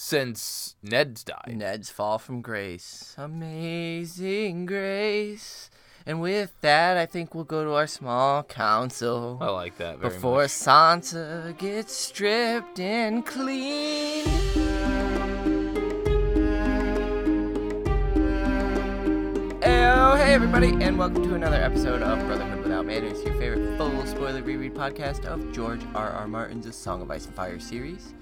since Ned's died. Ned's fall from grace. Amazing grace. And with that, I think we'll go to our small council. I like that very Before much. Sansa gets stripped and clean. Oh, hey everybody, and welcome to another episode of Brotherhood Without Manners, your favorite full spoiler reread podcast of George R. R. Martin's A Song of Ice and Fire series.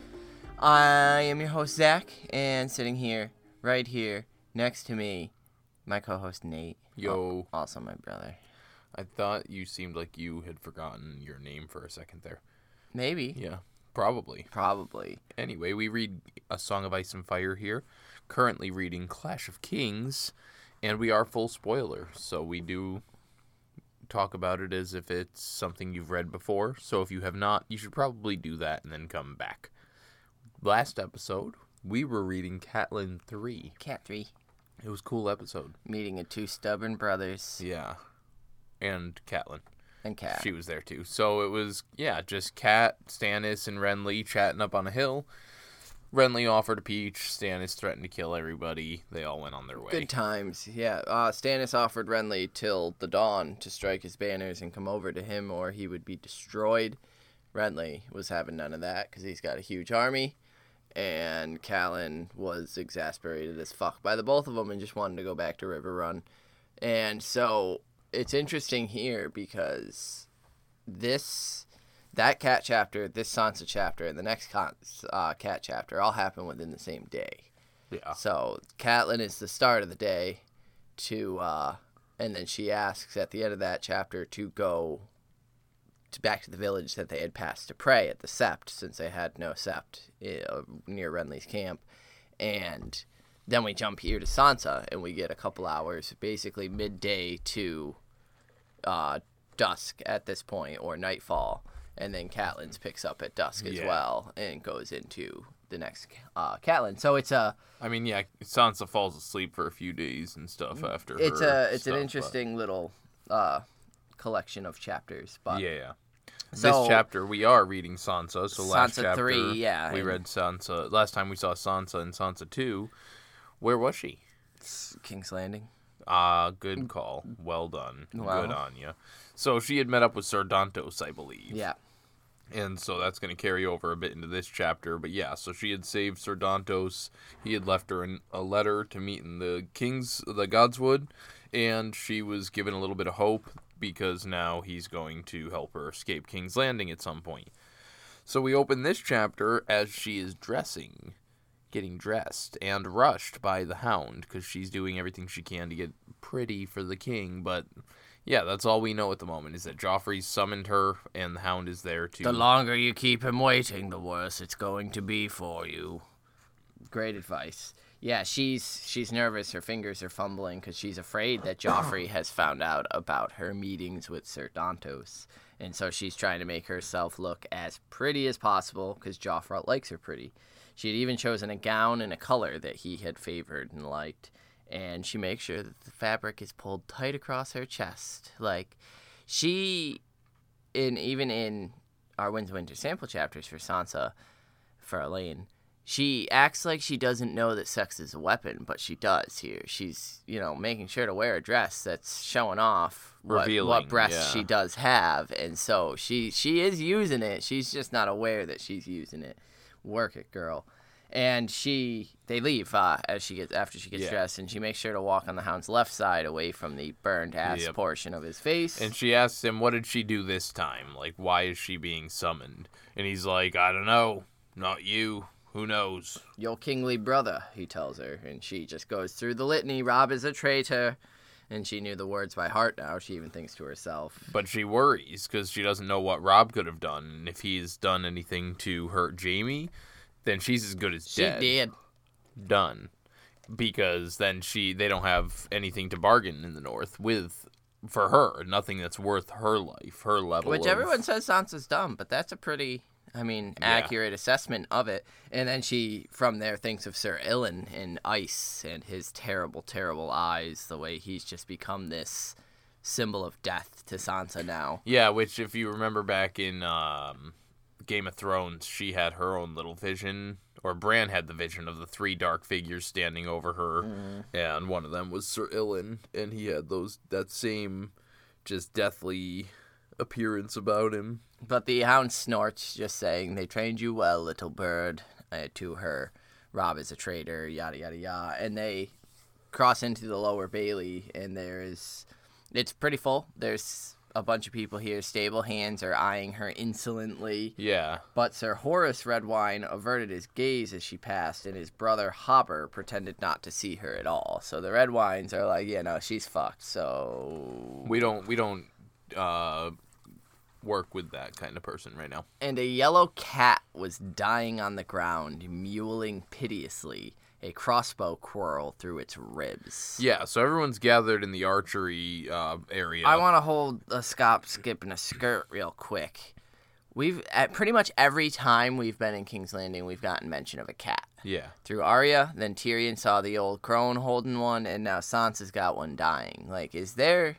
I am your host Zach, and sitting here, right here, next to me, my co-host Nate. Yo. Al- also my brother. I thought you seemed like you had forgotten your name for a second there. Maybe. Yeah, probably. Probably. Anyway, we read A Song of Ice and Fire here. Currently reading Clash of Kings, and we are full spoiler, so we do talk about it as if it's something you've read before. So if you have not, you should probably do that and then come back. Last episode, we were reading Catelyn 3. Cat 3. It was a cool episode. Meeting of two stubborn brothers Yeah. And Catelyn. and Cat. She was there too. So it was, yeah, just Cat, Stannis, and Renly chatting up on a hill. Renly offered a peach. Stannis threatened to kill everybody. They all went on their way. Good times, yeah. Uh, Stannis offered Renly till the dawn to strike his banners and come over to him, or he would be destroyed. Renly was having none of that because he's got a huge army, and Callan was exasperated as fuck by the both of them and just wanted to go back to Riverrun. And so it's interesting here because this that cat chapter, this Sansa chapter, and the next uh, cat chapter all happen within the same day. Yeah. So Catelyn is the start of the day to uh and then she asks at the end of that chapter to go back to the village that they had passed to pray at the sept since they had no sept uh, near Renly's camp and then we jump here to Sansa and we get a couple hours basically midday to uh dusk at this point or nightfall and then Catelyn's picks up at dusk as Yeah. well and goes into the next uh Catelyn so it's a I mean, yeah, Sansa falls asleep for a few days and stuff after. Mm, it's her a it's stuff, an but- interesting little uh collection of chapters but Yeah, yeah. So- this chapter we are reading Sansa. So last chapter 3, yeah, we read Sansa. Last time we saw Sansa in Sansa two. Where was she? king's landing Ah, good call. Well done. Wow. Good on you. So she had met up with Sir Dantos, I believe. yeah And so that's going to carry over a bit into this chapter. But yeah, so she had saved Sir Dantos. He had left her an, a letter to meet in the King's, the Godswood. And she was given a little bit of hope because now he's going to help her escape King's Landing at some point. So we open this chapter as she is dressing, getting dressed, and rushed by the hound because she's doing everything she can to get pretty for the king. But yeah, that's all we know at the moment is that Joffrey summoned her and the hound is there to. the longer you keep him waiting the worse it's going to be for you great advice yeah she's she's nervous. Her fingers are fumbling because she's afraid that joffrey has found out about her meetings with sir dantos. And so she's trying to make herself look as pretty as possible because joffrey likes her pretty. She had even chosen a gown and a color that he had favored and liked. And she makes sure that the fabric is pulled tight across her chest. Like she in even in Arwen's Winter sample chapters for Sansa, for Alayne, she acts like she doesn't know that sex is a weapon, but she does here. She's, you know, making sure to wear a dress that's showing off what, what breasts yeah. she does have, and so she she is using it. She's just not aware that she's using it. Work it, girl. And she, they leave uh, as she gets after she gets Yeah. dressed, and she makes sure to walk on the hound's left side, away from the burned ass Yep. portion of his face. And she asks him, What did she do this time? Like, why is she being summoned? And he's like, I don't know. Not you. Who knows? your kingly brother, he tells her, and she just goes through the litany. Robb is a traitor, and she knew the words by heart now. She even thinks to herself, But she worries because she doesn't know what Robb could have done. And if he's done anything to hurt Jaime, then she's as good as "She dead. did." Done. Because then she they don't have anything to bargain in the north with for her. Nothing that's worth her life, her level. Which of- everyone says Sansa's dumb, but that's a pretty, I mean, Yeah. accurate assessment of it. And then she, from there, thinks of Sir Ilyn in Ice and his terrible, terrible eyes. The way he's just become this symbol of death to Sansa now. Yeah, which if you remember back in um, Game of Thrones, she had her own little vision or Bran had the vision of the three dark figures standing over her, Mm-hmm. and one of them was Sir Ilyn, and he had those that same just deathly appearance about him. But the hound snorts, just saying, They trained you well, little bird, uh, to her. Robb is a traitor, yada, yada, yada. And they cross into the lower Bailey, and there's. It's pretty full. There's a bunch of people here. Stable hands are eyeing her insolently. Yeah, But Sir Horas Redwyne averted his gaze as she passed, and his brother Hobber pretended not to see her at all. So the Redwynes are like, yeah, no, she's fucked. So we don't we don't uh, work with that kind of person right now. and a yellow cat was dying on the ground, mewling piteously, a crossbow quarrel through its ribs. Yeah, so everyone's gathered in the archery uh, area. I want to hold a scop, skip, and a skirt real quick. We've at pretty much every time we've been in King's Landing, we've gotten mention of a cat. yeah, Through Arya, then Tyrion saw the old crone holding one, and now Sansa's got one dying. Like, is there,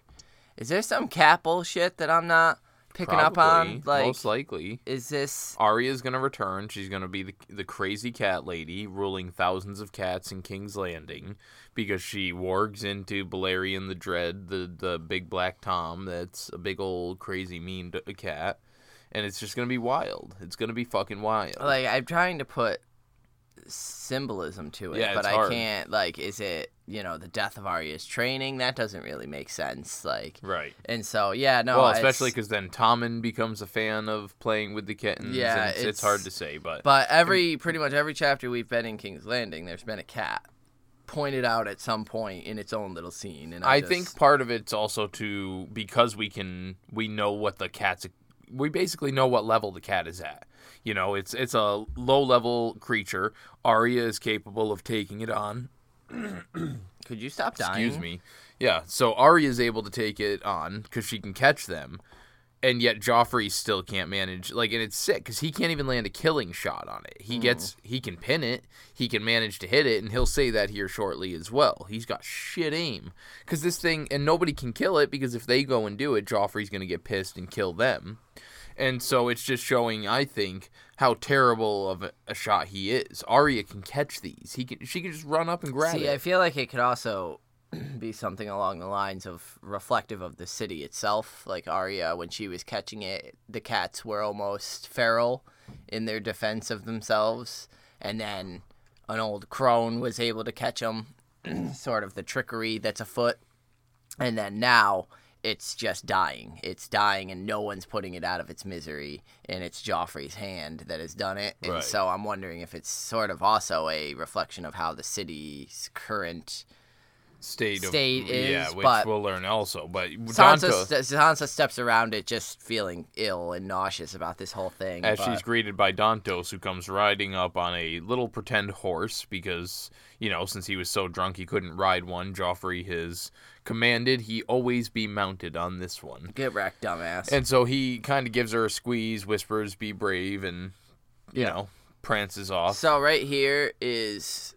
is there some cat bullshit that I'm not picking up on? Like, most likely. is this Arya's gonna return. She's gonna be the the crazy cat lady, ruling thousands of cats in King's Landing, because she wargs into Balerion the Dread, the the big black Tom. That's a big old crazy mean d- cat, and it's just gonna be wild. It's gonna be fucking wild. like I'm trying to put symbolism to it, Yeah, but I hard. can't. Like, is it you know the death of Arya's training? That doesn't really make sense. Like, right. and so yeah, no. well, especially because then Tommen becomes a fan of playing with the kittens. Yeah, and it's, it's it's- hard to say, but But every pretty much every chapter we've been in King's Landing, there's been a cat pointed out at some point in its own little scene, and I, I just- think part of it's also to because we can we know what the cat's we basically know what level the cat is at. You know, it's it's a low level creature. Arya is capable of taking it on. Could you stop dying? Excuse me. Yeah, so Arya is able to take it on because she can catch them, and yet Joffrey still can't manage. Like, and it's sick because he can't even land a killing shot on it. He hmm. gets he can pin it, he can manage to hit it, and he'll say that here shortly as well. He's got shit aim because this thing, and nobody can kill it because if they go and do it, Joffrey's gonna get pissed and kill them. And so it's just showing, I think, how terrible of a, shot he is. Arya can catch these. He can. She can just run up and grab See, it. I feel like it could also be something along the lines of reflective of the city itself. Like Arya, when she was catching it, the cats were almost feral in their defense of themselves, and then an old crone was able to catch them. sort of the trickery that's afoot, and then now it's just dying. It's dying, and no one's putting it out of its misery, and it's Joffrey's hand that has done it. And Right. so I'm wondering if it's sort of also a reflection of how the city's current state of state yeah, which we'll learn also. But Sansa, st- Sansa steps around it just feeling ill and nauseous about this whole thing. as but- she's greeted by Dantos, who comes riding up on a little pretend horse because you know since he was so drunk he couldn't ride one. Joffrey has commanded he always be mounted on this one, Get wrecked, dumbass. and so he kind of gives her a squeeze, whispers, "Be brave," and you Yeah. know prances off. So right here is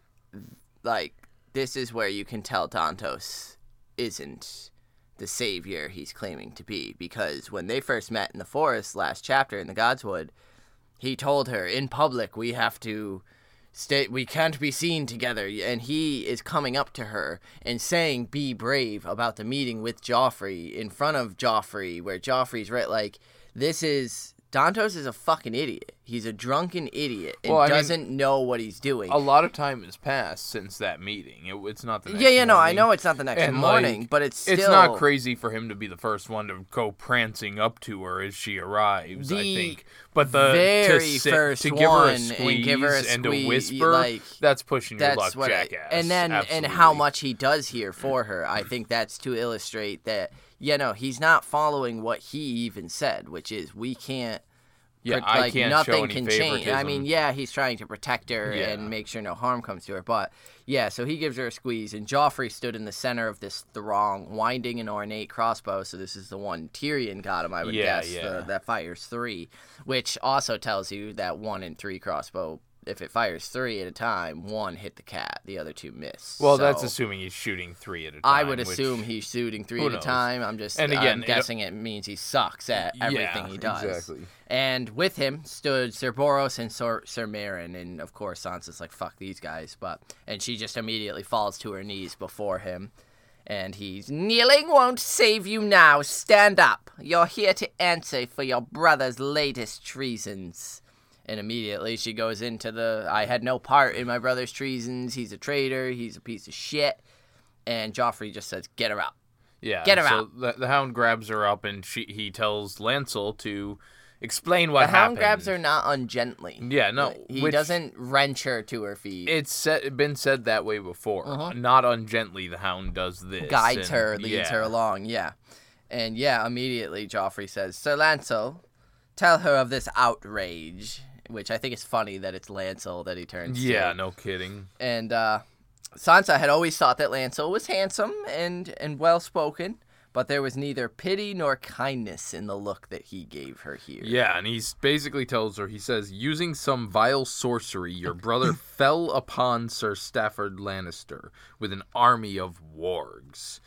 like this is where you can tell Dantos isn't the savior he's claiming to be because when they first met in the forest last chapter in the Godswood, he told her in public we have to stay we can't be seen together. And he is coming up to her and saying be brave about the meeting with Joffrey in front of Joffrey where Joffrey's right like this is Dantos is a fucking idiot. He's a drunken idiot and Well, doesn't know what he's doing. a lot of time has passed since that meeting. It, it's not the next yeah, yeah, no, I know it's not the next And, morning, like, but it's still It's not crazy for him to be the first one to go prancing up to her as she arrives. I think, but the very to sit, first to give her a squeeze and give her a and to whisper, like, that's pushing your That's luck, what I, and then and how much he does here for her. I think that's to illustrate that. Yeah, no, he's not following what he even said, which is we can't. Yeah, pr- I like can't nothing show any can change. I mean, yeah, he's trying to protect her Yeah. and make sure no harm comes to her, but yeah, so he gives her a squeeze, and Joffrey stood in the center of this throng, winding an ornate crossbow. So this is the one Tyrion got him, I would Yeah, guess. yeah. The, that fires three, which also tells you that one in three crossbow if it fires three at a time, one hit the cat, the other two miss. Well, that's assuming he's shooting three at a time. I would assume he's shooting three at a time. I'm just And I'm again, guessing it means he sucks at everything Yeah, he does. exactly. And with him stood Sir Boros and Sir, Sir Meryn, and of course Sansa's like fuck these guys, but and she just immediately falls to her knees before him. And he's kneeling won't save you now. Stand up. You're here to answer for your brother's latest treasons. And immediately she goes into the I had no part in my brother's treasons. He's a traitor. He's a piece of shit. And Joffrey just says, "Get her out." Yeah. Get her so out. The, the Hound grabs her up, and she he tells Lancel to explain what happened. The happened. hound grabs her not ungently. Yeah, no, He doesn't wrench her to her feet. It's said, been said that way before. Not ungently, the Hound does this. Uh-huh. guides and- her, leads yeah. her along. Yeah, and yeah, immediately Joffrey says, "Sir Lancel, tell her of this outrage." Which I think is funny that it's Lancel that he turns to Yeah, to. no kidding. And uh, Sansa had always thought that Lancel was handsome and and well spoken, but there was neither pity nor kindness in the look that he gave her here. Yeah, and he basically tells her, he says, using some vile sorcery, your brother fell upon Sir Stafford Lannister with an army of wargs.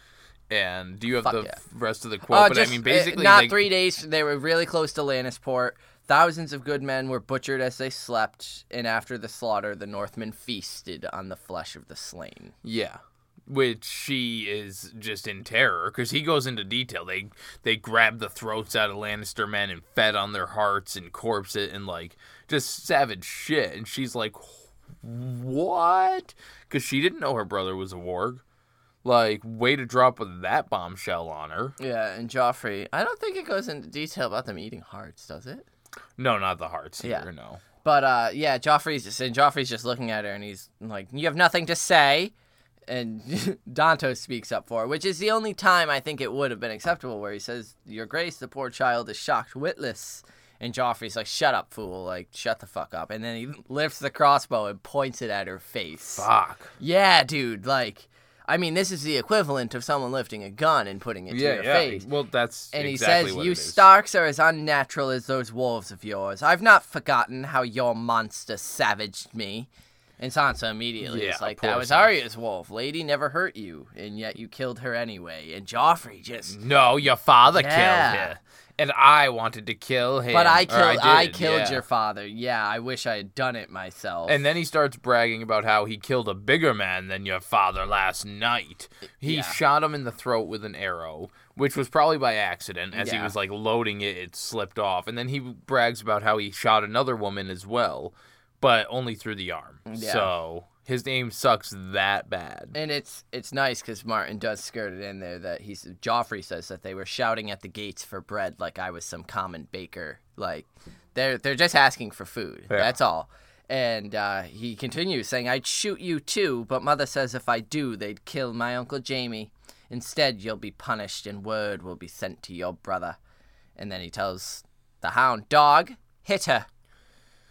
And do you have Fuck the yeah. rest of the quote? Uh, but just, I mean, uh, basically, not like, three days. They were really close to Lannisport. Thousands of good men were butchered as they slept, and after the slaughter, the Northmen feasted on the flesh of the slain. Yeah. Which she is just in terror because he goes into detail. They they grabbed the throats out of Lannister men and fed on their hearts and corpse it and like just savage shit. And she's like, what? Because she didn't know her brother was a warg. Like, way to drop that bombshell on her. Yeah, and Joffrey. I don't think it goes into detail about them eating hearts, does it? No, not the hearts. Yeah. No. But uh, yeah, Joffrey's just and Joffrey's just looking at her, and he's like, "You have nothing to say." And Danto speaks up for her, which is the only time I think it would have been acceptable, where he says, "Your Grace, the poor child is shocked, witless." And Joffrey's like, "Shut up, fool! Like, shut the fuck up!" And then he lifts the crossbow and points it at her face. Fuck. Yeah, dude. Like, I mean, this is the equivalent of someone lifting a gun and putting it to Yeah, your yeah. face. Well, that's And exactly he says, You. Starks are as unnatural as those wolves of yours. I've not forgotten how your monster savaged me. And Sansa immediately Yeah, is like, That was Sansa. Arya's wolf. Lady never hurt you, and yet you killed her anyway. And Joffrey just. No, your father Yeah. killed her. And I wanted to kill him. But I killed I, did, killed yeah. your father. Yeah, I wish I had done it myself. And then he starts bragging about how he killed a bigger man than your father last night. He Yeah. shot him in the throat with an arrow, which was probably by accident. As he was like loading it, it slipped off. And then he brags about how he shot another woman as well, but only through the arm. Yeah. So his name sucks that bad. And it's it's nice because Martin does skirt it in there that he's Joffrey says that they were shouting at the gates for bread like I was some common baker. Like they're they're just asking for food. Yeah. That's all. And uh, he continues saying, "I'd shoot you too, but mother says if I do, they'd kill my uncle Jaime. Instead, you'll be punished, and word will be sent to your brother." And then he tells the Hound, "Dog, hit her."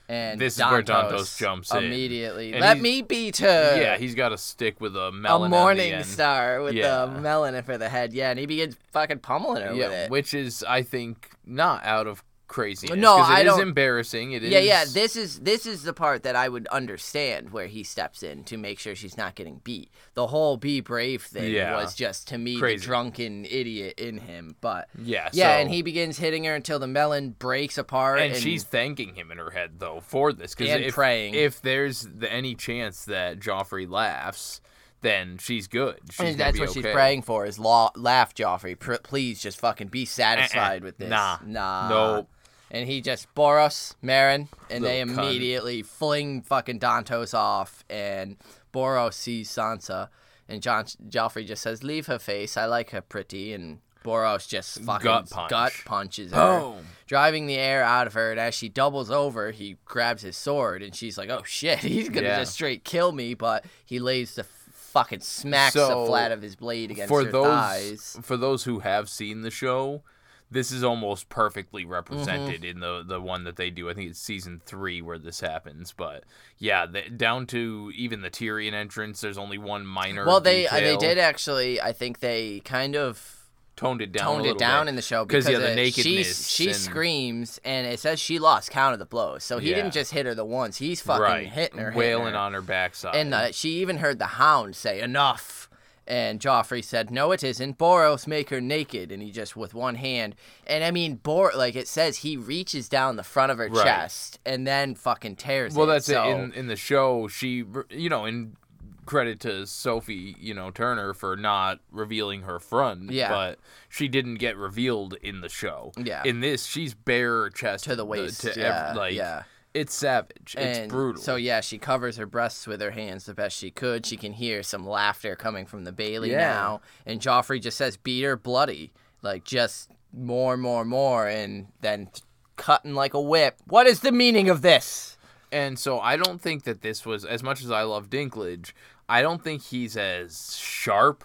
And This is where Dantos Dantos jumps in. immediately. And Let me beat her. yeah, he's got a stick with a a melon. on the morning star with Yeah. the melon for the head. Yeah, and he begins fucking pummeling her Yeah, with it. which is I think not out of craziness. No, it I is don't- embarrassing. It is. yeah, yeah. This is this is the part that I would understand where he steps in to make sure she's not getting beat. The whole be brave thing Yeah. was just to me Crazy. the drunken idiot in him. But Yeah, yeah, so- and he begins hitting her until the melon breaks apart. and, And, she's thanking him in her head though for this because if, praying. if there's the, any chance that Joffrey laughs, then she's good. She's and that's what she's praying for is law, laugh, Joffrey. Pr- please just fucking be eh, eh. satisfied with this. Nah. nah, Nope. And he just Boros, Meryn, and they Little cunt. immediately fling fucking Dantos off. And Boros sees Sansa, and John Joffrey just says, "Leave her face. I like her pretty." And Boros just fucking Gut punch. gut punches her, Boom. driving the air out of her. And as she doubles over, he grabs his sword, and she's like, "Oh shit, he's gonna Yeah. just straight kill me." But he lays the fucking smacks So, the flat of his blade against for her those thighs. for those who have seen the show. This is almost perfectly Mm-hmm. represented in the the one that they do. I think it's season three where this happens. But yeah, the, down to even the Tyrion entrance, there's only one minor. Well, they uh, they did actually. I think they kind of toned it down. a toned it down bit. in the show because yeah, the uh, she nakedness she and- screams and it says she lost count of the blows. So he Yeah. didn't just hit her the once; he's fucking right, hitting her, hitting wailing her. on her backside. And uh, she even heard the hound say, Enough. And Joffrey said, No, it isn't. Boros make her naked. And he just, with one hand. And I mean, Bor, like it says, he reaches down the front of her Right. chest and then fucking tears well, it. that's so, it. In in the show, she, you know, in credit to Sophie, you know, Turner for not revealing her front. Yeah. But she didn't get revealed in the show. Yeah. In this, she's bare chest To the waist, To yeah, ev- like, yeah. It's savage. and it's brutal. So, yeah, she covers her breasts with her hands the best she could. She can hear some laughter coming from the Bailey Yeah. now. And Joffrey just says, Beat her bloody. Like, just more, more, more. And then cutting like a whip. What is the meaning of this? And so I don't think that this was as much as I love Dinklage. I don't think he's as sharp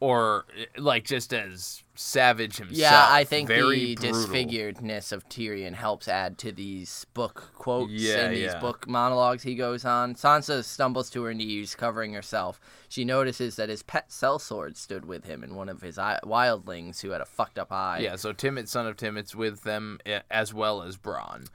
or like just as savage himself. Yeah, I think Very the brutal. disfiguredness of Tyrion helps add to these book quotes Yeah, and these yeah. book monologues he goes on. Sansa stumbles to her knees, covering herself. She notices that his pet sellsword stood with him and one of his wildlings who had a fucked up eye. Yeah, so Timett, son of Timett's, with them eh, as well as Bronn.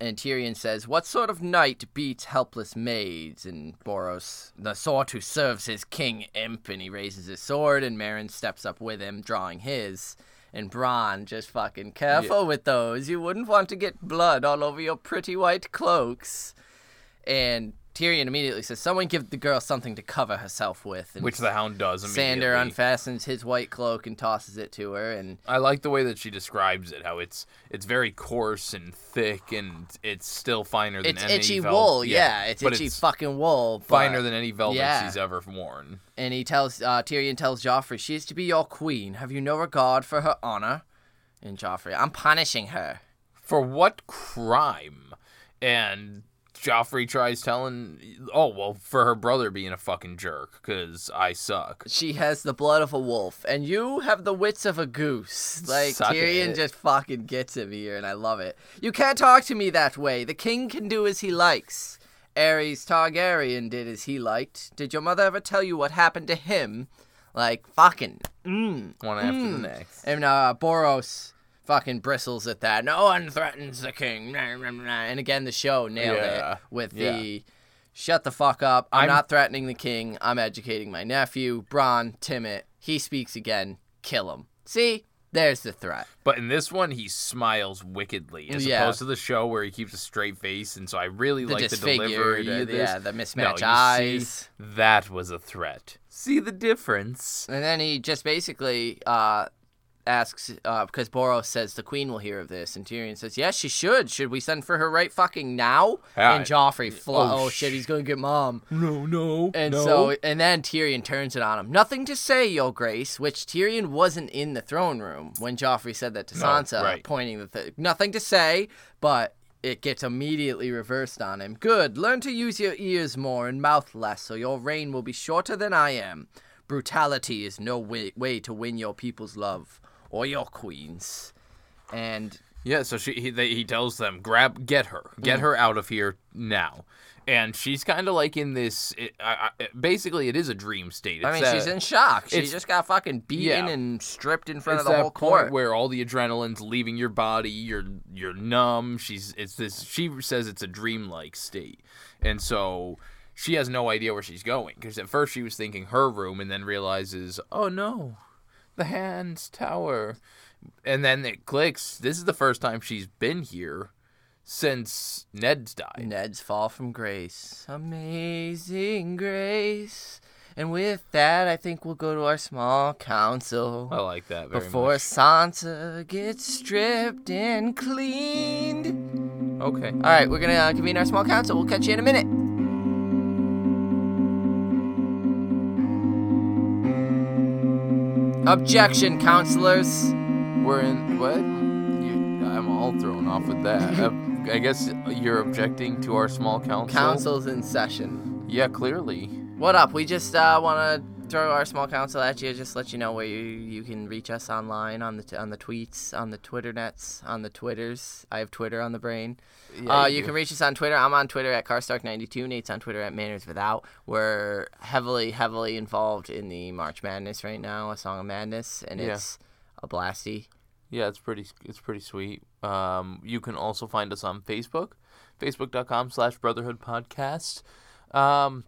And Tyrion says, What sort of knight beats helpless maids? And Boros, the sort who serves his king imp. And he raises his sword, and Meryn steps up with him, drawing his. And Bronn just fucking careful with those. You wouldn't want to get blood all over your pretty white cloaks. And Tyrion immediately says, Someone give the girl something to cover herself with. And Which the Hound does immediately. Sandor unfastens his white cloak and tosses it to her. And I like the way that she describes it. How it's it's very coarse and thick, and it's still finer than it's any itchy vel- wool. Yeah, it's itchy it's fucking wool. finer than any velvet yeah. he's ever worn. And he tells uh, Tyrion tells Joffrey, "She is to be your queen. Have you no regard for her honor?" And Joffrey, "I'm punishing her." For what crime? And Joffrey tries telling, oh well, for her brother being a fucking jerk, cause I suck. She has the blood of a wolf, and you have the wits of a goose. Like Suck Tyrion it. just fucking gets him here, and I love it. You can't talk to me that way. The king can do as he likes. Aerys Targaryen did as he liked. Did your mother ever tell you what happened to him? Like fucking. Mm. One after the next. And uh, Boros fucking bristles at that. No one threatens the king. And again, the show nailed Yeah, it with yeah. the shut the fuck up. I'm, I'm- not threatening the king. I'm educating my nephew, Bronn Timett. He speaks again. Kill him. See? There's the threat. But in this one, he smiles wickedly, as Yeah. opposed to the show where he keeps a straight face. And so I really The like the delivery uh, of this. yeah, the No, mismatched you eyes. See, that was a threat. See the difference? And then he just basically uh, asks, uh, because Boros says the queen will hear of this, and Tyrion says, yes, she should. Should we send for her right fucking now? Yeah. And Joffrey, flo- Oh, oh, shit, he's gonna get mom. No, no, And no. so, and then Tyrion turns it on him. Nothing to say, Your Grace. Which Tyrion wasn't in the throne room when Joffrey said that to No, Sansa, right. pointing the th- nothing to say, but it gets immediately reversed on him. Good. Learn to use your ears more and mouth less, so your reign will be shorter than I am. Brutality is no way, way to win your people's love or your queen's. And Yeah, so she he, they, he tells them, grab, get her, Mm. get her out of here now. And she's kind of like in this. It, I, I, basically, it is a dream state. I mean, that- she's in shock. She just got fucking beaten Yeah. and stripped in front It's of the that whole point court. where all the adrenaline's leaving your body. You're you're numb. She's it's this. She says it's a dreamlike state, and so she has no idea where she's going. Because at first she was thinking her room, and then realizes, oh no, the hands tower, and then it clicks. This is the first time she's been here since Ned's died. Ned's fall from grace. Amazing grace. And with that, I think we'll go to our small council. I like that very before much. Sansa gets stripped and cleaned. Okay. All right, we're going to uh, convene our small council. We'll catch you in a minute. Objection, counselors. We're in what? You, I'm all thrown off with that. Uh, I guess you're objecting to our small council. Council's in session. Yeah, clearly. What up? We just uh, want to throw our small council at you. Just let you know where you, you can reach us online on the t- on the tweets, on the Twitter nets, on the Twitters. I have Twitter on the brain. Yeah, uh, you you can reach us on Twitter. I'm on Twitter at Carstark92. Nate's on Twitter at Manners Without. We're heavily, heavily involved in the March Madness right now, a Song of Madness, and Yeah. it's a blasty. Yeah, it's pretty it's pretty sweet. Um, you can also find us on Facebook, facebook.com slash brotherhood podcast. Um,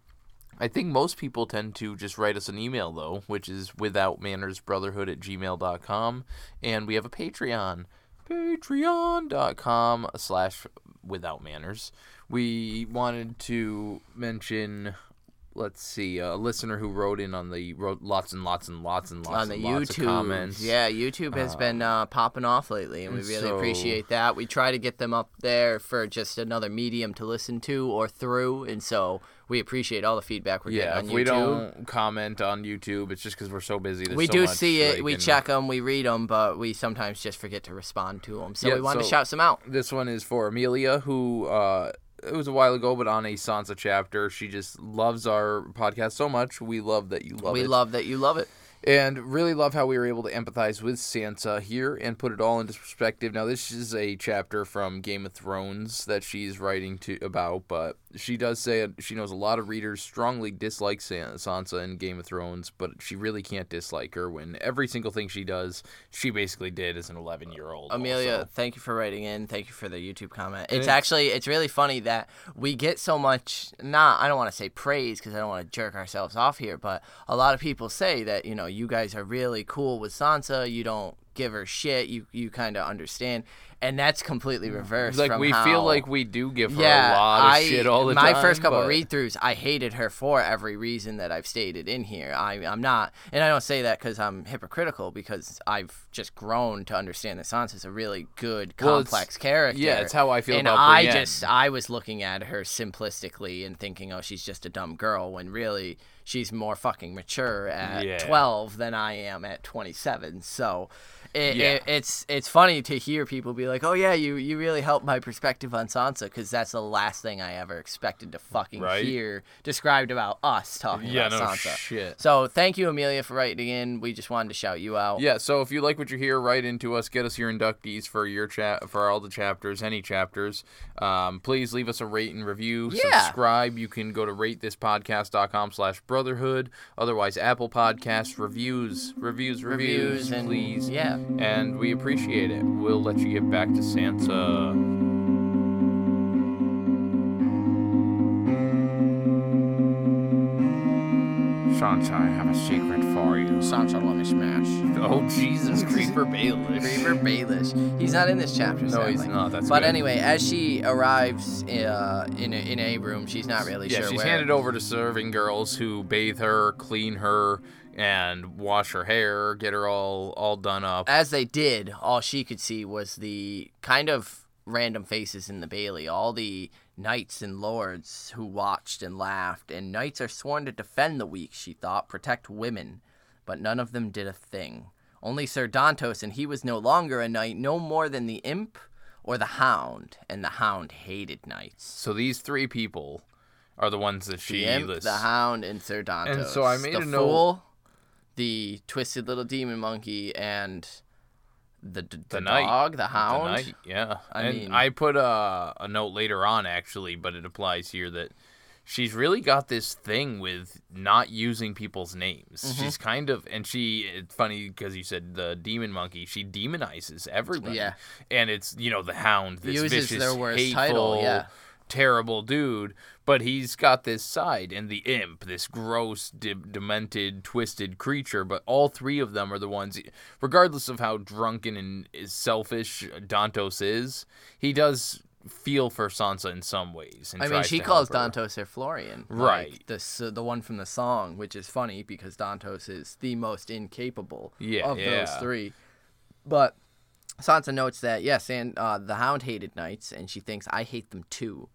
I think most people tend to just write us an email though, which is without manners brotherhood at gmail.com. And we have a Patreon, patreon.com slash without manners. We wanted to mention let's see, a listener who wrote in on the wrote lots and lots and lots and lots on the YouTube. of comments. Yeah, YouTube has been uh, popping off lately, and we really so- appreciate that. We try to get them up there for just another medium to listen to or through, and so we appreciate all the feedback we're Yeah, getting on we don't comment on YouTube, it's just because we're so busy. There's we so do much, see it, like, we check them, we read them, but we sometimes just forget to respond to them. So Yeah, we wanted to shout some out. This one is for Amelia, who uh, it was a while ago, but on a Sansa chapter, she just loves our podcast so much. We love that you love we it. love that you love it. And really love how we were able to empathize with Sansa here and put it all into perspective. Now, this is a chapter from Game of Thrones that she's writing to about, but she does say she knows a lot of readers strongly dislike Sansa in Game of Thrones, but she really can't dislike her when every single thing she does, she basically did as an 11 year old. Amelia, thank you for writing in. Thank you for the YouTube comment. It's it's- actually it's really funny that we get so much not I don't want to say praise because I don't want to jerk ourselves off here, but a lot of people say that, you know, you guys are really cool with Sansa, you don't give her shit, you you kind of understand. And that's completely reversed Like we how- feel like we do give her yeah, a lot of I, shit all the time. my first couple but- read throughs, I hated her for every reason that I've stated in here. I, I'm not, and I don't say that because I'm hypocritical, because I've just grown to understand that Sansa's a really good, Well, complex character. yeah, it's how I feel and about I Brienne. just, I was looking at her simplistically and thinking, oh, she's just a dumb girl, when really she's more fucking mature at Yeah. 12 than I am at 27. So. It, Yeah. it, it's it's funny to hear people be like, "Oh yeah, you you really helped my perspective on Sansa," because that's the last thing I ever expected to fucking Right? hear described about us talking Yeah, about no Sansa. shit. So thank you, Amelia, for writing in. We just wanted to shout you out. Yeah, so if you like what you hear, write into us. Get us your inductees for your chat for all the chapters, any chapters. Um, please leave us a rate and review. Yeah. Subscribe. You can go to ratethispodcast.com slash brotherhood. Otherwise, Apple Podcasts, reviews, reviews, reviews, Reviews and please. yeah. And we appreciate it. We'll let you get back to Sansa. Sansa, I have a secret you. Sansa, let me smash. Oh, Jesus, Creeper Baelish. Reaver Baelish. He's not in this chapter. No, he's not. That's But good. anyway, as she arrives uh, in a, in a room, she's not really Yeah, sure she's where. handed over to serving girls who bathe her, clean her, and wash her hair, get her all all done up. as they did, all she could see was the kind of random faces in the Bailey, all the knights and lords who watched and laughed. And knights are sworn to defend the weak, she thought, protect women. But none of them did a thing. Only Sir Dantos, and he was no longer a knight, no more than the imp or the hound, and the hound hated knights. So these three people are the ones that she The imp, lists. the hound, and Sir Dantos. And so I made the a note- the twisted little demon monkey, and the, the, the, dog, the The hound. knight, yeah. I and mean- I put a, a note later on actually, but it applies here that she's really got this thing with not using people's names. Mm-hmm. She's kind of, and she, it's funny because you said the demon monkey, she demonizes everybody. Yeah. And it's, you know, the hound, this Uses vicious, their worst hateful, title, yeah. terrible dude. But he's got this side, and the imp, this gross, de- demented, twisted creature. But all three of them are the ones, regardless of how drunken and selfish Dantos is, he does feel for Sansa in some ways. And I mean, she calls her. Dantos her Florian, Right. Like the the one from the song, which is funny because Dantos is the most incapable Yeah, of those three. But Sansa notes that yes, and uh, the Hound hated knights, and she thinks I hate them too.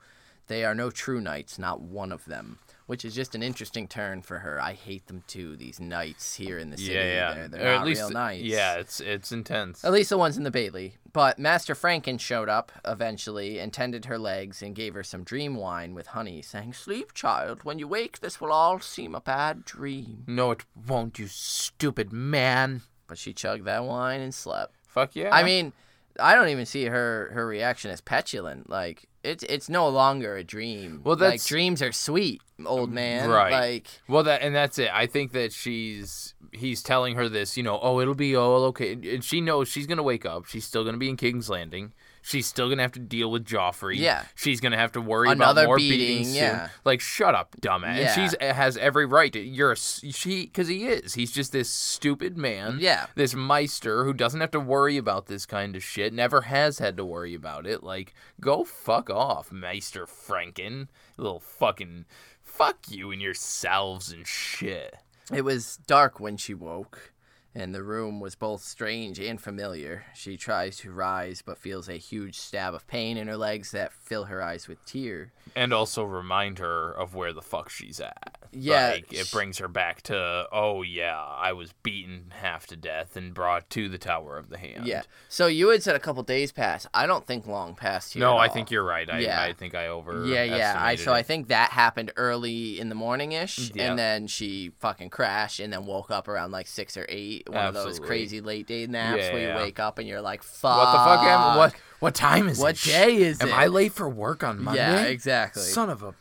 They are no true knights, not one of them. Which is just an interesting turn for her. I hate them too. These knights here in the city, Yeah, yeah. they're, they're not at least, real knights. yeah, it's it's intense. At least the ones in the Bailey. But Master Franken showed up eventually and tended her legs and gave her some dream wine with honey, saying, Sleep, child. When you wake, this will all seem a bad dream. No, it won't, you stupid man. But she chugged that wine and slept. Fuck yeah. I mean, I don't even see her her reaction as petulant. Like it's it's no longer a dream. Well, like dreams are sweet, old man. Right. Like Well, that and that's it. I think that she's he's telling her this, you know, oh, it'll be all okay, and she knows she's gonna wake up. She's still gonna be in King's Landing. She's still gonna have to deal with Joffrey. Yeah. She's gonna have to worry Another about more beating, beatings soon. yeah. Like, shut up, dumbass. Yeah. And she's uh, has every right to. You're a she because he is. He's just this stupid man. Yeah. This Maester who doesn't have to worry about this kind of shit. Never has had to worry about it. Like, go fuck off, Maester Franken. Little fucking. Fuck you and yourselves and shit. It was dark when she woke, and the room was both strange and familiar. She tries to rise, but feels a huge stab of pain in her legs that fill her eyes with tear. and also remind her of where the fuck she's at. Yeah, like, it brings her back to, oh yeah, I was beaten half to death and brought to the Tower of the Hand. Yeah. So you had said a couple days passed. I don't think long passed here. No, I think you're right. I, Yeah. I think I over. Yeah, yeah. I so I think that happened early in the morning ish, Yeah. and then she fucking crashed, and then woke up around like six or eight. One of those crazy late day naps Yeah, where you yeah. wake up and you're like, "Fuck, What the fuck am What what time is What it? Day is Am it? Am I late for work on Monday? Yeah, exactly. Son of a.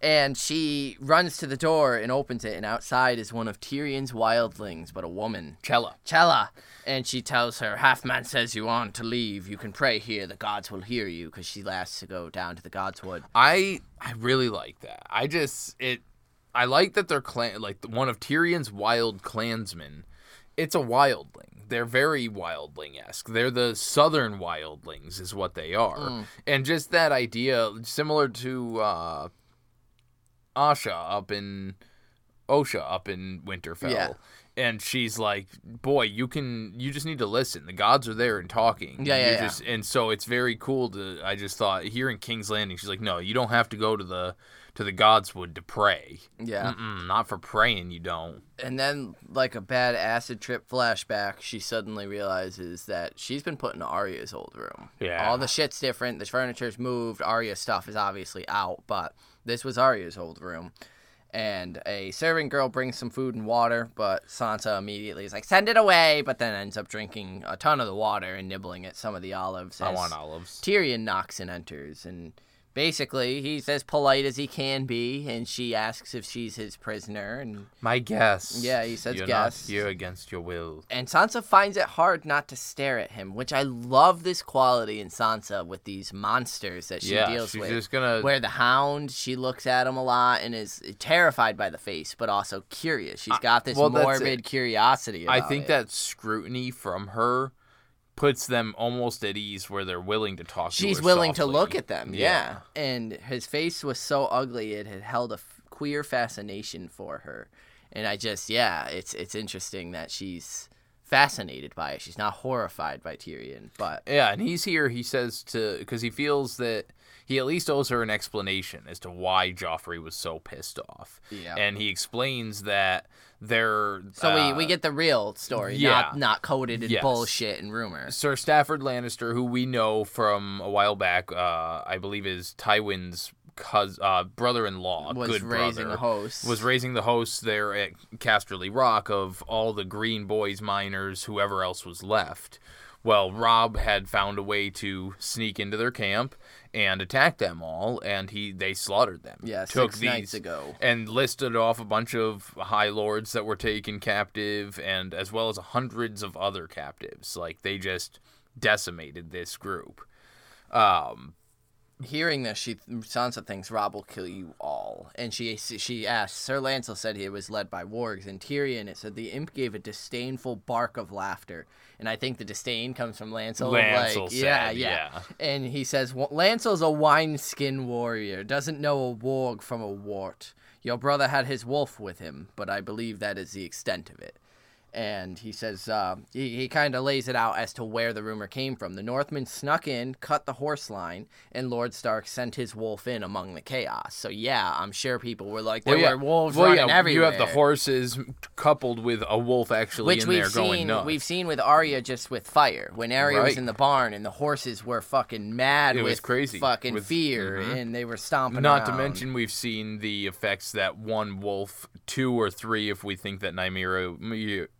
And she runs to the door and opens it, and outside is one of Tyrion's wildlings, but a woman. Chella. Chella. And she tells her, Half man says you want to leave. You can pray here. The gods will hear you. Because she asks to go down to the gods' wood. I I really like that. I just it I like that they're clan like one of Tyrion's wild clansmen. It's a wildling. They're very wildling esque. They're the southern wildlings, is what they are. Mm. And just that idea, similar to uh, Asha up in Osha up in Winterfell. Yeah. And she's like, "Boy, you can. You just need to listen. The gods are there and talking. Yeah, yeah, yeah. just- And so it's very cool to. I just thought here in King's Landing, she's like, "No, you don't have to go to the to the Godswood to pray. Yeah. Mm-mm, not for praying. You don't. And then, like a bad acid trip flashback, she suddenly realizes that she's been put in Arya's old room. Yeah. All the shit's different. The furniture's moved. Arya's stuff is obviously out, but this was Arya's old room. And a serving girl brings some food and water, but Sansa immediately is like, send it away, but then ends up drinking a ton of the water and nibbling at some of the olives. I as want olives. Tyrion knocks and enters, and basically he's as polite as he can be, and she asks if she's his prisoner, and My guess. Yeah, he says guess You're guess. not here against your will. and Sansa finds it hard not to stare at him, which I love this quality in Sansa with these monsters that she yeah, deals she's with. just gonna. Where the hound, she looks at him a lot and is terrified by the face, but also curious. She's got this well, morbid it. curiosity. I think it. that scrutiny from her puts them almost at ease where they're willing to talk to she's her willing to look at them. Yeah. Yeah. and his face was so ugly it had held a f- queer fascination for her, and I just yeah, it's it's interesting that she's fascinated by it. She's not horrified by Tyrion, but Yeah, and he's here. He says to because he feels that he at least owes her an explanation as to why Joffrey was so pissed off. Yeah. and he explains that they're So uh, we, we get the real story, yeah. not not coded in Yes. bullshit and rumors. Sir Stafford Lannister, who we know from a while back, uh, I believe is Tywin's cous uh, brother-in-law, Was good raising brother, a host. was raising the hosts there at Casterly Rock of all the Green Boys, miners, whoever else was left. Well, Robb had found a way to sneak into their camp and attacked them all, and he they slaughtered them. Yeah, took six these nights ago. and listed off a bunch of high lords that were taken captive, and as well as hundreds of other captives. Like they just decimated this group. Um, Hearing this, she Sansa thinks Robb will kill you all, and she she asks. Sir Lancel said he was led by wargs, and Tyrion it said the imp gave a disdainful bark of laughter, and I think the disdain comes from Lancel. Lancel like, said, yeah, yeah, yeah. and he says "Wa- Lancel's a wineskin warrior, doesn't know a warg from a wart. Your brother had his wolf with him, but I believe that is the extent of it. And he says uh, he, he kind of lays it out as to where the rumor came from. The Northmen snuck in, cut the horse line, and Lord Stark sent his wolf in among the chaos. So yeah, I'm sure people were like, there well, yeah, were wolves well, running yeah, everywhere. You have the horses coupled with a wolf actually which in we've there going seen. nuts. We've seen with Arya just with fire when Arya was in the barn and the horses were fucking mad It with crazy. fucking With- fear Mhm. and they were stomping. Not to mention, we've seen the effects that one wolf, two or three, if we think that Nymeria,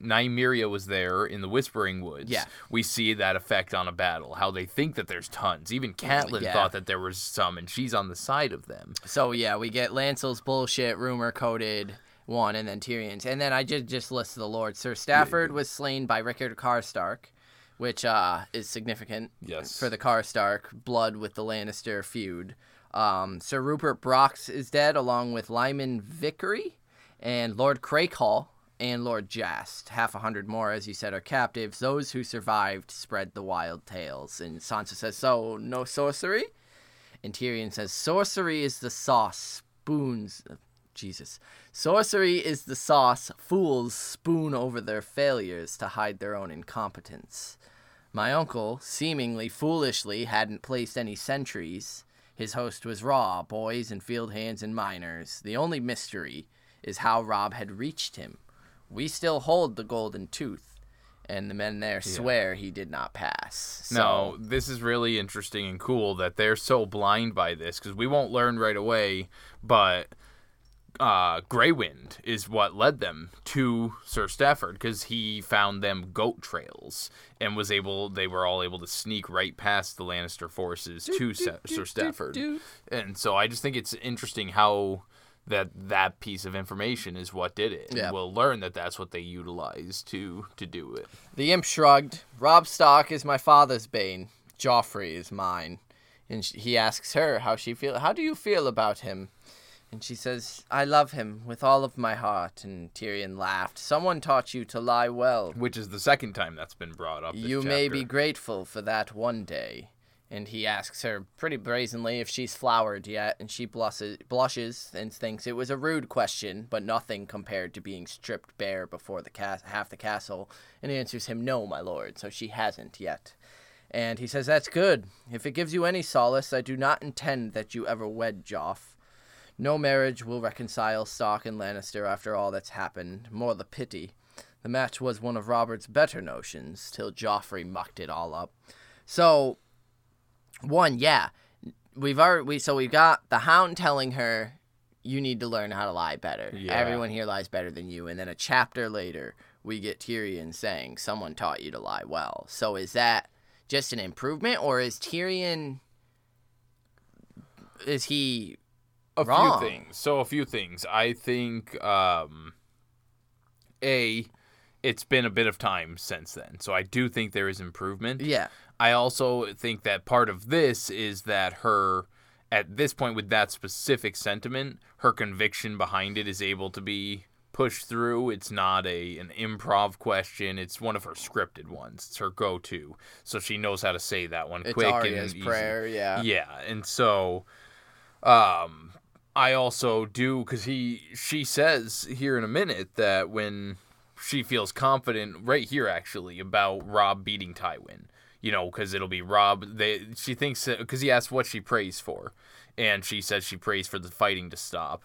Nymeria was there in the Whispering Woods. Yeah. We see that effect on a battle, how they think that there's tons. Even Catelyn Yeah. thought that there was some, and she's on the side of them. So yeah, we get Lancel's bullshit rumor coded one, and then Tyrion's, and then I just just list the lords. Sir Stafford was slain by Rickard Karstark, which uh, is significant Yes. for the Karstark blood with the Lannister feud. Um, Sir Rupert Brox is dead, along with Lyman Vickery and Lord Crakehall and Lord Jast. Half a hundred more, as you said, are captives. Those who survived spread the wild tales. And Sansa says, "So no sorcery." And Tyrion says, Sorcery is the sauce, spoons. Jesus. Sorcery is the sauce fools spoon over their failures to hide their own incompetence. My uncle, seemingly foolishly, hadn't placed any sentries. His host was raw, boys and field hands and miners. The only mystery is how Robb had reached him. We still hold the golden tooth, and the men there swear he did not pass. So, No, this is really interesting and cool that they're so blind by this because we won't learn right away, but uh, Grey Wind is what led them to Sir Stafford because he found them goat trails and was able. They were all able to sneak right past the Lannister forces to Sa- Sir Stafford, and so I just think it's interesting how that that piece of information is what did it. Yeah. And we'll learn that that's what they utilized to to do it. The imp shrugged. Robb Stark is my father's bane. Joffrey is mine. And sh he asks her how she feel. How do you feel about him? And she says, "I love him with all of my heart." And Tyrion laughed. Someone taught you to lie well. Which is the second time that's been brought up. You may be grateful for that one day. And he asks her pretty brazenly if she's flowered yet, and she blushes, blushes and thinks it was a rude question, but nothing compared to being stripped bare before the cas- half the castle, and answers him, "No, my lord." So she hasn't yet. And he says, "That's good. If it gives you any solace, I do not intend that you ever wed Joff. No marriage will reconcile Stark and Lannister after all that's happened. More the pity. The match was one of Robert's better notions, till Joffrey mucked it all up. So, one, yeah, we've already we so we've got the Hound telling her you need to learn how to lie better. Yeah. Everyone here lies better than you, and then a chapter later we get Tyrion saying someone taught you to lie well. So is that just an improvement, or is Tyrion? Is he a wrong. few things. So a few things. I think um a it's been a bit of time since then. So I do think there is improvement. Yeah. I also think that part of this is that her at this point with that specific sentiment, her conviction behind it is able to be pushed through. It's not a an improv question. It's one of her scripted ones. It's her go-to. So she knows how to say that one It's quick Arya's and easy. prayer, yeah. Yeah, and so um I also do cuz he she says here in a minute that when she feels confident right here actually about Robb beating Tywin. You know, cuz it'll be Robb they she thinks cuz he asks what she prays for and she says she prays for the fighting to stop.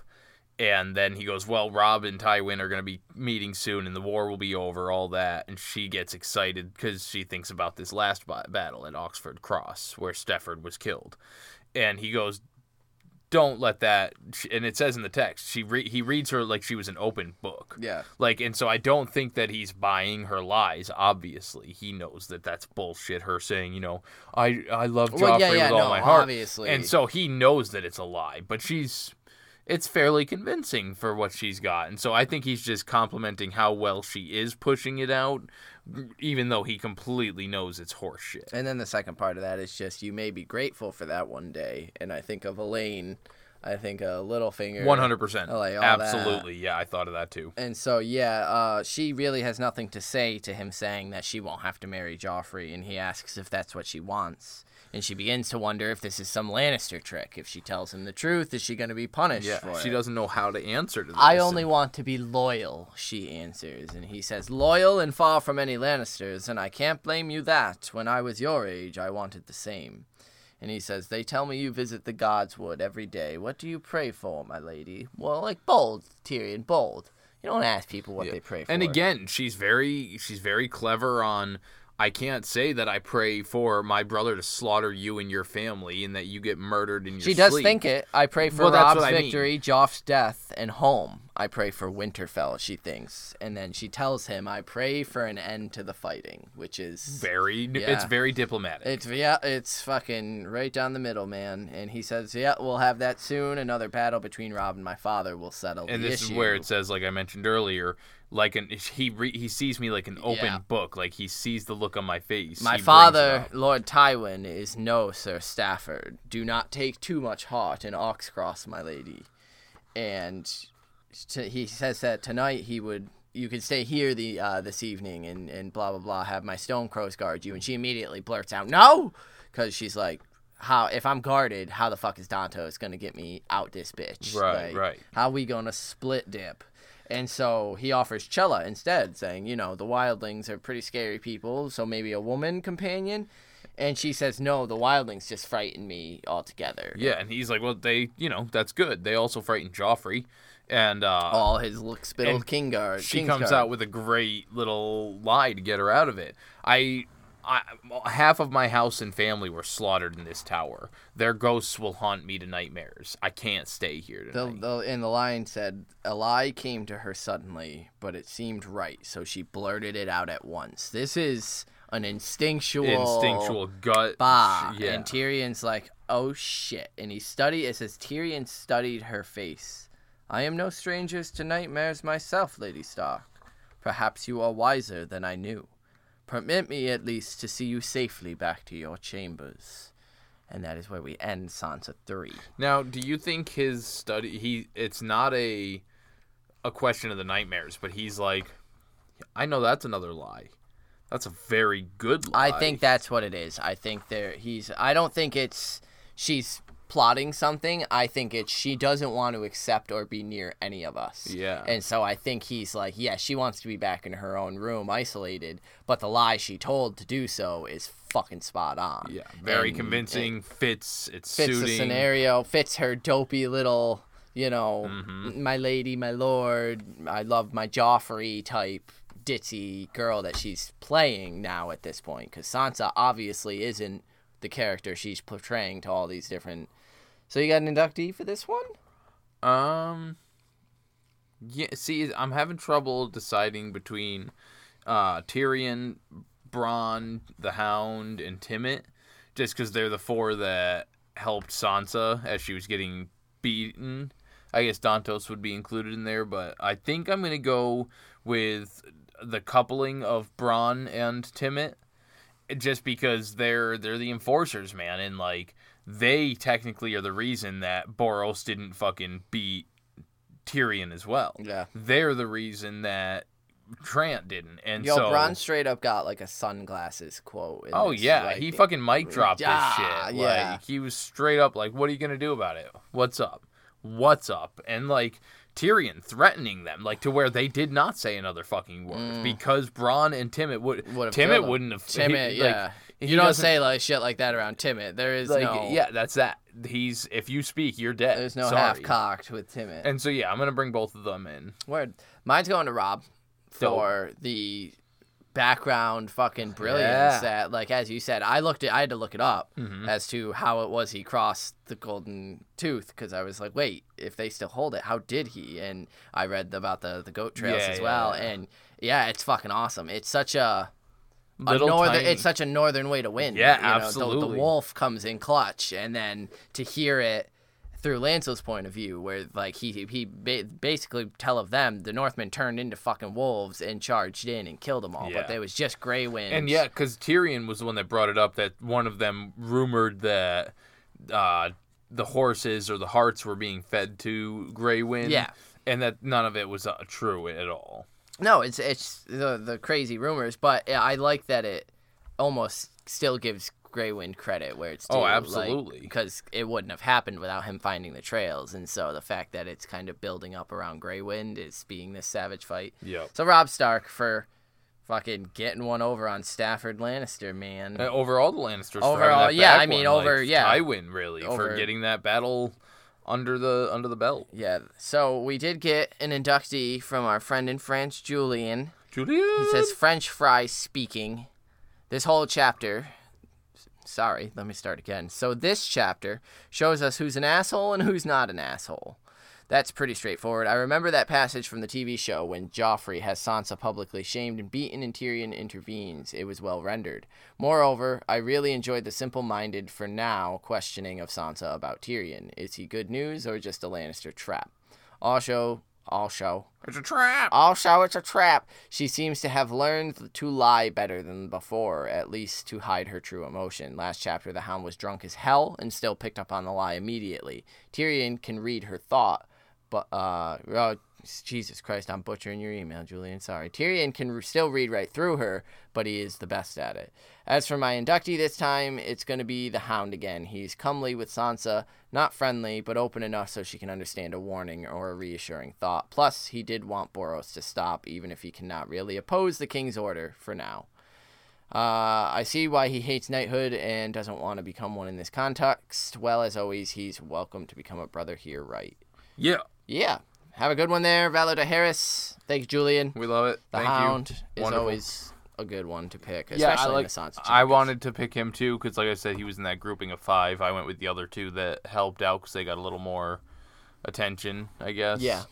And then he goes, Well, Robb and Tywin are going to be meeting soon and the war will be over, all that. And she gets excited because she thinks about this last ba- battle at Oxcross where Stafford was killed. And he goes, Don't let that. And it says in the text, she re- he reads her like she was an open book. Yeah. Like, and so I don't think that he's buying her lies. Obviously, he knows that that's bullshit. Her saying, you know, I I love Joffrey Well, yeah, yeah, with all no, my heart, obviously. and so he knows that it's a lie. But she's, it's fairly convincing for what she's got, and so I think he's just complimenting how well she is pushing it out, even though he completely knows it's horseshit. And then the second part of that is just you may be grateful for that one day. And I think of Alayne. I think of Littlefinger. One hundred percent, all that. absolutely, yeah, I thought of that too. And so yeah, uh, she really has nothing to say to him saying that she won't have to marry Joffrey, and he asks if that's what she wants. And she begins to wonder if this is some Lannister trick. If she tells him the truth, is she going to be punished Yeah, she it? doesn't know how to answer to this. I only want to be loyal, she answers. And he says, Loyal and far from any Lannisters, and I can't blame you that. When I was your age, I wanted the same. And he says, They tell me you visit the Godswood every day. What do you pray for, my lady? Well, like bold, Tyrion, bold. You don't ask people what they pray for. And again, she's very she's very clever on I can't say that I pray for my brother to slaughter you and your family and that you get murdered in your she does sleep. think it. I pray for Well, Robb's what I mean. victory, Joff's death, and home. I pray for Winterfell, she thinks. And then she tells him, I pray for an end to the fighting, which is Very, it's very diplomatic. it's yeah, it's fucking right down the middle, man. And he says, "Yeah, we'll have that soon. Another battle between Robb and my father will settle and this issue." is where it says, like I mentioned earlier, like an he re, he sees me like an open Yeah. book, like he sees the look on my face. My he father. Lord Tywin, is no Sir Stafford. Do not take too much heart in Oxcross, my lady. And t- he says that tonight he would. You could stay here the uh, this evening and, and blah blah blah. Have my stone crows guard you. And she immediately blurts out, "No," because she's like, "How if I'm guarded? How the fuck is Dantos gonna get me out this bitch? Right, Like, right. How we gonna split dip?" And so he offers Chella instead, saying, you know, the wildlings are pretty scary people, so maybe a woman companion. And she says, no, the wildlings just frighten me altogether. Yeah, and he's like, well, they, you know, that's good. They also frightened Joffrey, and uh, All his look spittled king guard. she King's comes guard. out with a great little lie to get her out of it. I, I, half of my house and family were slaughtered in this tower. Their ghosts will haunt me to nightmares. I can't stay here tonight. the, and the lion said, a lie came to her suddenly, but it seemed right, so she blurted it out at once. This is an instinctual. Instinctual gut. Bah. Yeah. And Tyrion's like, oh shit. And he studied, it says, Tyrion studied her face. I am no strangers to nightmares myself, Lady Stark. Perhaps you are wiser than I knew. Permit me at least to see you safely back to your chambers. And that is where we end Sansa 3. Now, do you think his study he it's not a a question of the nightmares, but he's like I know that's another lie. That's a very good lie. I think that's what it is. I think there he's I don't think it's she's plotting something. I think it's she doesn't want to accept or be near any of us. Yeah. And so I think he's like, yeah, she wants to be back in her own room isolated, but the lie she told to do so is fucking spot on. Yeah, very And- convincing. fits. It's fits suiting. the scenario, fits her dopey little, you know, Mm-hmm. my lady, my lord, I love my Joffrey type ditzy girl that she's playing now at this point. Because Sansa obviously isn't the character she's portraying to all these different. So you got an inductee for this one? Um. Yeah. See, I'm having trouble deciding between uh, Tyrion, Bronn, the Hound, and Timett, just because they're the four that helped Sansa as she was getting beaten. I guess Dantos would be included in there, but I think I'm gonna go with the coupling of Bronn and Timett, just because they're they're the enforcers, man, and like they technically are the reason that Boros didn't fucking beat Tyrion as well. Yeah. They're the reason that Trant didn't, and Yo, so Bronn straight up got like a sunglasses quote. Oh this, yeah, like, he fucking mic dropped Yeah, this shit. yeah. Like he was straight up like, "What are you gonna do about it? What's up? What's up?" And like Tyrion threatening them, like to where they did not say another fucking word because Bronn and Timett would. Mm. Would've him. wouldn't have. Timett, he- yeah. Like, you don't say like shit like that around Timett. There is like no yeah, that's that. He's if you speak, you're dead. There's no Sorry. half cocked with Timett. And so yeah, I'm gonna bring both of them in. Word. Mine's going to Robb for the background fucking brilliance Yeah. that like as you said I looked at I had to look it up mm-hmm. as to how it was he crossed the golden tooth because I was like wait if they still hold it how did he and I read about the the goat trails Yeah, as yeah, well and yeah it's fucking awesome it's such a a northern, tiny- it's such a northern way to win. Yeah, you know, the- The, wolf comes in clutch, and then to hear it through Lancel's point of view, where like he he ba- basically tell of them the Northmen turned into fucking wolves and charged in and killed them all, Yeah. but there was just Grey Wind. And yeah, because Tyrion was the one that brought it up that one of them rumored that uh, the horses or the hearts were being fed to Grey Wind. Yeah. And that none of it was uh, true at all. No, it's it's the the crazy rumors, but I like that it almost still gives Grey Wind credit where it's due. Oh, absolutely. because it wouldn't have happened without him finding the trails, and so the fact that it's kind of building up around Grey Wind is being this savage fight. Yep. So Robb Stark for fucking getting one over on Stafford Lannister, man. Uh, over all the Lannisters. Overall, that yeah, I mean, one, over- like, yeah. Tywin really Over- for getting that battle under the under the belt. yeah, so we did get an inductee from our friend in France, Julian. Julian. He says French fry speaking. This whole chapter. Sorry, let me start again. So this chapter shows us who's an asshole and who's not an asshole. That's pretty straightforward. I remember that passage from the TV show when Joffrey has Sansa publicly shamed and beaten and Tyrion intervenes. It was well rendered. Moreover, I really enjoyed the simple minded, for now, questioning of Sansa about Tyrion. Is he good news or just a Lannister trap? Also, also, It's a trap. also, it's a trap. She seems to have learned to lie better than before, at least to hide her true emotion. Last chapter, the hound was drunk as hell and still picked up on the lie immediately. Tyrion can read her thought, but, uh, oh, Jesus Christ, I'm butchering your email, Julian. Sorry. Tyrion can still read right through her, but he is the best at it. As for my inductee this time, it's going to be the Hound again. He's comely with Sansa, not friendly, but open enough so she can understand a warning or a reassuring thought. Plus, he did want Boros to stop, even if he cannot really oppose the king's order for now. Uh, I see why he hates knighthood and doesn't want to become one in this context. Well, as always, he's welcome to become a brother here, right? Yeah, Yeah. Have a good one there, Valar Dohaeris. Thanks, Julian. we love it. The Thank Hound you. is Wonderful. always a good one to pick, especially yeah, I like. I wanted to pick him too because, like I said, he was in that grouping of five. I went with the other two that helped out because they got a little more attention, I guess. Yeah.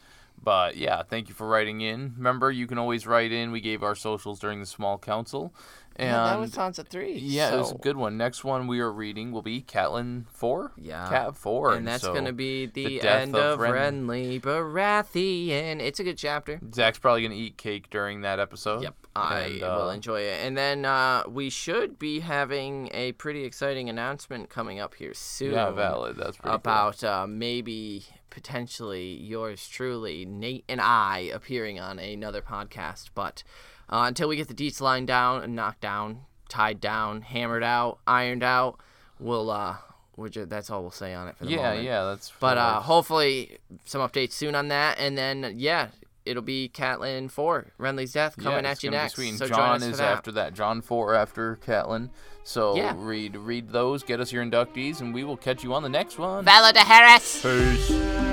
But yeah, thank you for writing in. Remember, you can always write in. We gave our socials during the small council, and Yeah, that was Sansa three. yeah, it was a good one. Next one we are reading will be Catelyn four. Yeah. Cat four, and that's so gonna be the, death end of of Ren- Renly Baratheon. It's a good chapter. Zach's probably gonna eat cake during that episode. Yep, I And, will uh, enjoy it. And then uh, we should be having a pretty exciting announcement coming up here soon. Yeah, valid. That's pretty cool. about uh, maybe potentially yours truly, Nate and I, appearing on another podcast. But uh, until we get the deets lined down and knocked down, tied down, hammered out, ironed out, we'll uh, just, that's all we'll say on it for the Yeah, moment. yeah, yeah, that's. But uh, hopefully some updates soon on that, and then yeah. It'll be Catelyn 4, Renly's death coming yeah, at you next. So join John us for is that. after that. John four after Catelyn. So Yeah. read read those, get us your inductees, and we will catch you on the next one. Valar Dohaeris! Peace.